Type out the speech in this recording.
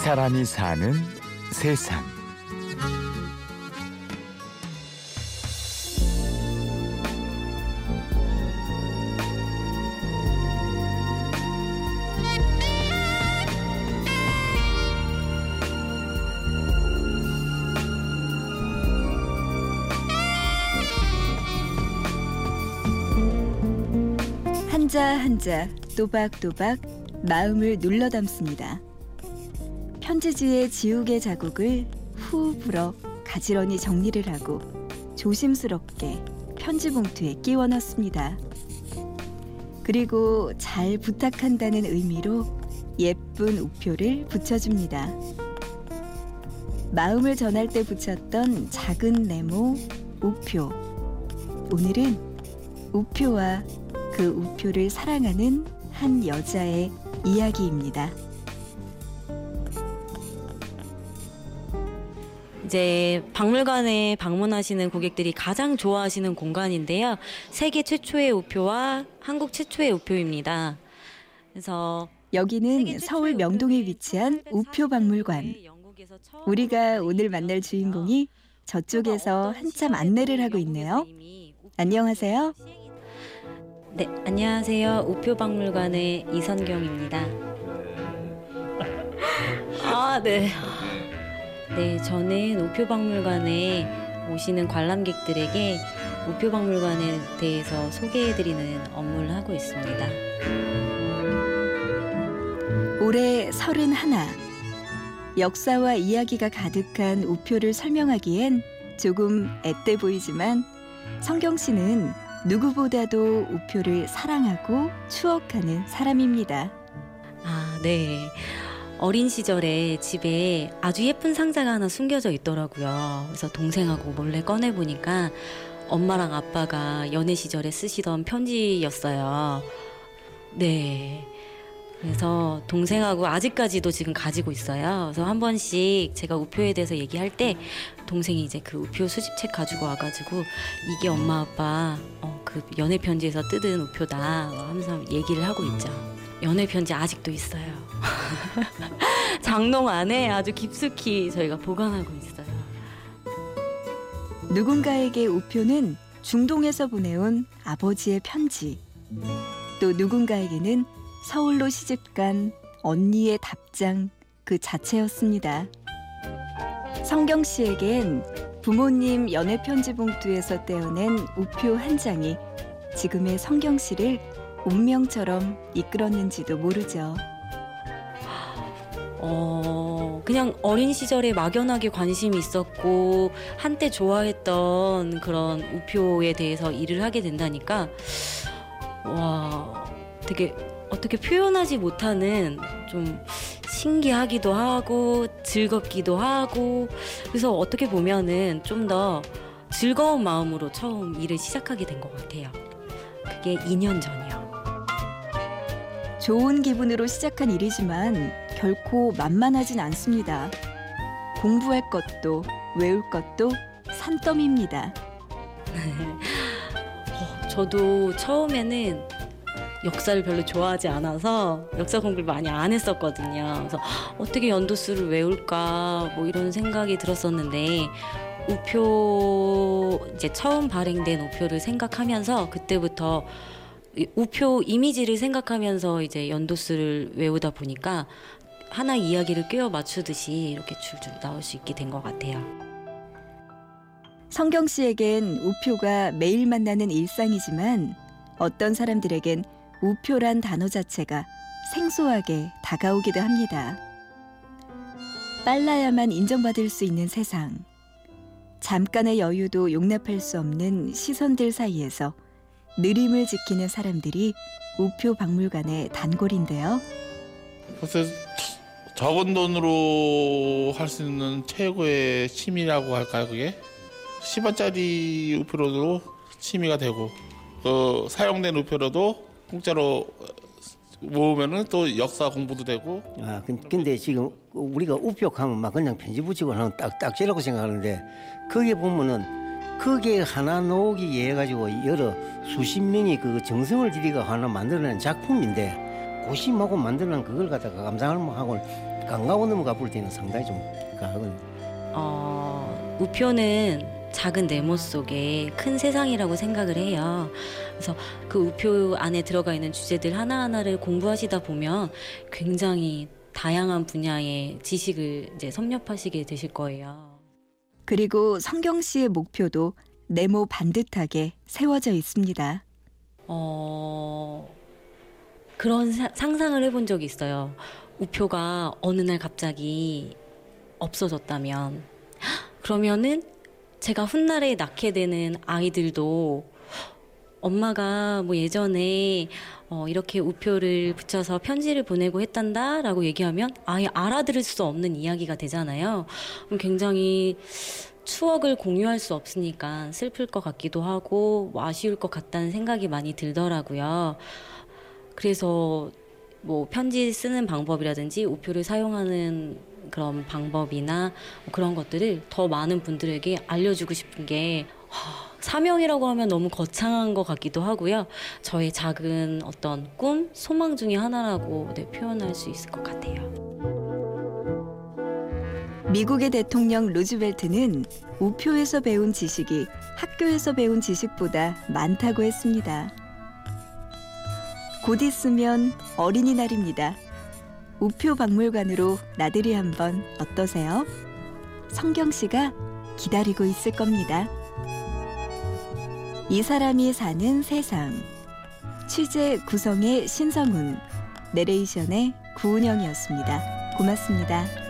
사람이 사는 세상. 한자 한자 또박또박 마음을 눌러 담습니다. 편지지의 지우개 자국을 후 불어 가지런히 정리를 하고 조심스럽게 편지 봉투에 끼워 넣습니다. 그리고 잘 부탁한다는 의미로 예쁜 우표를 붙여줍니다. 마음을 전할 때 붙였던 작은 네모 우표. 오늘은 우표와 그 우표를 사랑하는 한 여자의 이야기입니다. 이제 박물관에 방문하시는 고객들이 가장 좋아하시는 공간인데요. 세계 최초의 우표와 한국 최초의 우표입니다. 그래서 여기는 서울 명동에 위치한 우표 박물관. 우리가 오늘 만날 주인공이 저쪽에서 한참 안내를 하고 있네요. 안녕하세요. 네, 안녕하세요. 우표 박물관의 이선경입니다. 아, 네. 네, 저는 우표박물관에 오시는 관람객들에게 우표박물관에 대해서 소개해드리는 업무를 하고 있습니다. 올해 서른 하나. 역사와 이야기가 가득한 우표를 설명하기엔 조금 앳돼 보이지만 성경 씨는 누구보다도 우표를 사랑하고 추억하는 사람입니다. 아, 네. 어린 시절에 집에 아주 예쁜 상자가 하나 숨겨져 있더라고요. 그래서 동생하고 몰래 꺼내 보니까 엄마랑 아빠가 연애 시절에 쓰시던 편지였어요. 네. 그래서 동생하고 아직까지도 지금 가지고 있어요. 그래서 한 번씩 제가 우표에 대해서 얘기할 때 동생이 이제 그 우표 수집책 가지고 와가지고 이게 엄마 아빠 어, 그 연애 편지에서 뜯은 우표다 하면서 얘기를 하고 있죠. 연애 편지 아직도 있어요. 장롱 안에 아주 깊숙이 저희가 보관하고 있어요. 누군가에게 우표는 중동에서 보내온 아버지의 편지. 또 누군가에게는 서울로 시집간 언니의 답장 그 자체였습니다. 성경 씨에겐 부모님 연애 편지 봉투에서 떼어낸 우표 한 장이 지금의 성경 씨를 운명처럼 이끌었는지도 모르죠. 어, 그냥 어린 시절에 막연하게 관심이 있었고, 한때 좋아했던 그런 우표에 대해서 일을 하게 된다니까, 와, 되게 어떻게 표현하지 못하는 좀 신기하기도 하고, 즐겁기도 하고, 그래서 어떻게 보면은 좀 더 즐거운 마음으로 처음 일을 시작하게 된 것 같아요. 그게 2년 전이요. 좋은 기분으로 시작한 일이지만 결코 만만하진 않습니다. 공부할 것도 외울 것도 산더미입니다. 어, 저도 처음에는 역사를 별로 좋아하지 않아서 역사 공부를 많이 안 했었거든요. 그래서 어떻게 연도수를 외울까 뭐 이런 생각이 들었었는데 우표 이제 처음 발행된 우표를 생각하면서 그때부터 우표 이미지를 생각하면서 이제 연도수를 외우다 보니까 하나 이야기를 꿰어 맞추듯이 이렇게 줄줄 나올 수 있게 된 것 같아요. 성경 씨에겐 우표가 매일 만나는 일상이지만 어떤 사람들에겐 우표란 단어 자체가 생소하게 다가오기도 합니다. 빨라야만 인정받을 수 있는 세상. 잠깐의 여유도 용납할 수 없는 시선들 사이에서 느림을 지키는 사람들이 우표 박물관의 단골인데요. 그래서 적은 돈으로 할 수 있는 최고의 취미라고 할까요, 그게? 10원짜리 우표로도 취미가 되고, 그 사용된 우표로도 공짜로 모으면은 또 역사 공부도 되고. 아, 근- 근데 지금 우리가 우표 하면 막 그냥 편지 붙이고 하는 딱딱지라고 생각하는데 거기에 보면은 거기에 하나 놓기 위해 가지고 여러 수십 명이 그 정성을 들이가 하나 만들어낸 작품인데 고심하고 만들어낸 그걸 갖다가 감상을 뭐 강가원 넘어가 볼 때는 상당히 좀 가거든요. 어, 우표는 작은 네모 속에 큰 세상이라고 생각을 해요. 그래서 그 우표 안에 들어가 있는 주제들 하나하나를 공부하시다 보면 굉장히 다양한 분야의 지식을 이제 섭렵하시게 되실 거예요. 그리고 성경 씨의 목표도 네모 반듯하게 세워져 있습니다. 어, 그런 사- 상상을 해본 적이 있어요. 우표가 어느 날 갑자기 없어졌다면, 그러면은 제가 훗날에 낳게 되는 아이들도 엄마가 뭐 예전에 어, 이렇게 우표를 붙여서 편지를 보내고 했단다 라고 얘기하면 아예 알아들을 수 없는 이야기가 되잖아요. 그럼 굉장히 추억을 공유할 수 없으니까 슬플 것 같기도 하고 뭐 아쉬울 것 같다는 생각이 많이 들더라고요. 그래서 뭐 편지 쓰는 방법이라든지 우표를 사용하는 그런 방법이나 뭐 그런 것들을 더 많은 분들에게 알려주고 싶은 게 하, 사명이라고 하면 너무 거창한 것 같기도 하고요. 저의 작은 어떤 꿈, 소망 중에 하나라고 네, 표현할 수 있을 것 같아요. 미국의 대통령 루즈벨트는 우표에서 배운 지식이 학교에서 배운 지식보다 많다고 했습니다. 곧 있으면 어린이날입니다. 우표 박물관으로 나들이 한번 어떠세요? 성경 씨가 기다리고 있을 겁니다. 이 사람이 사는 세상. 취재 구성의 신성훈, 내레이션의 구은영이었습니다. 고맙습니다.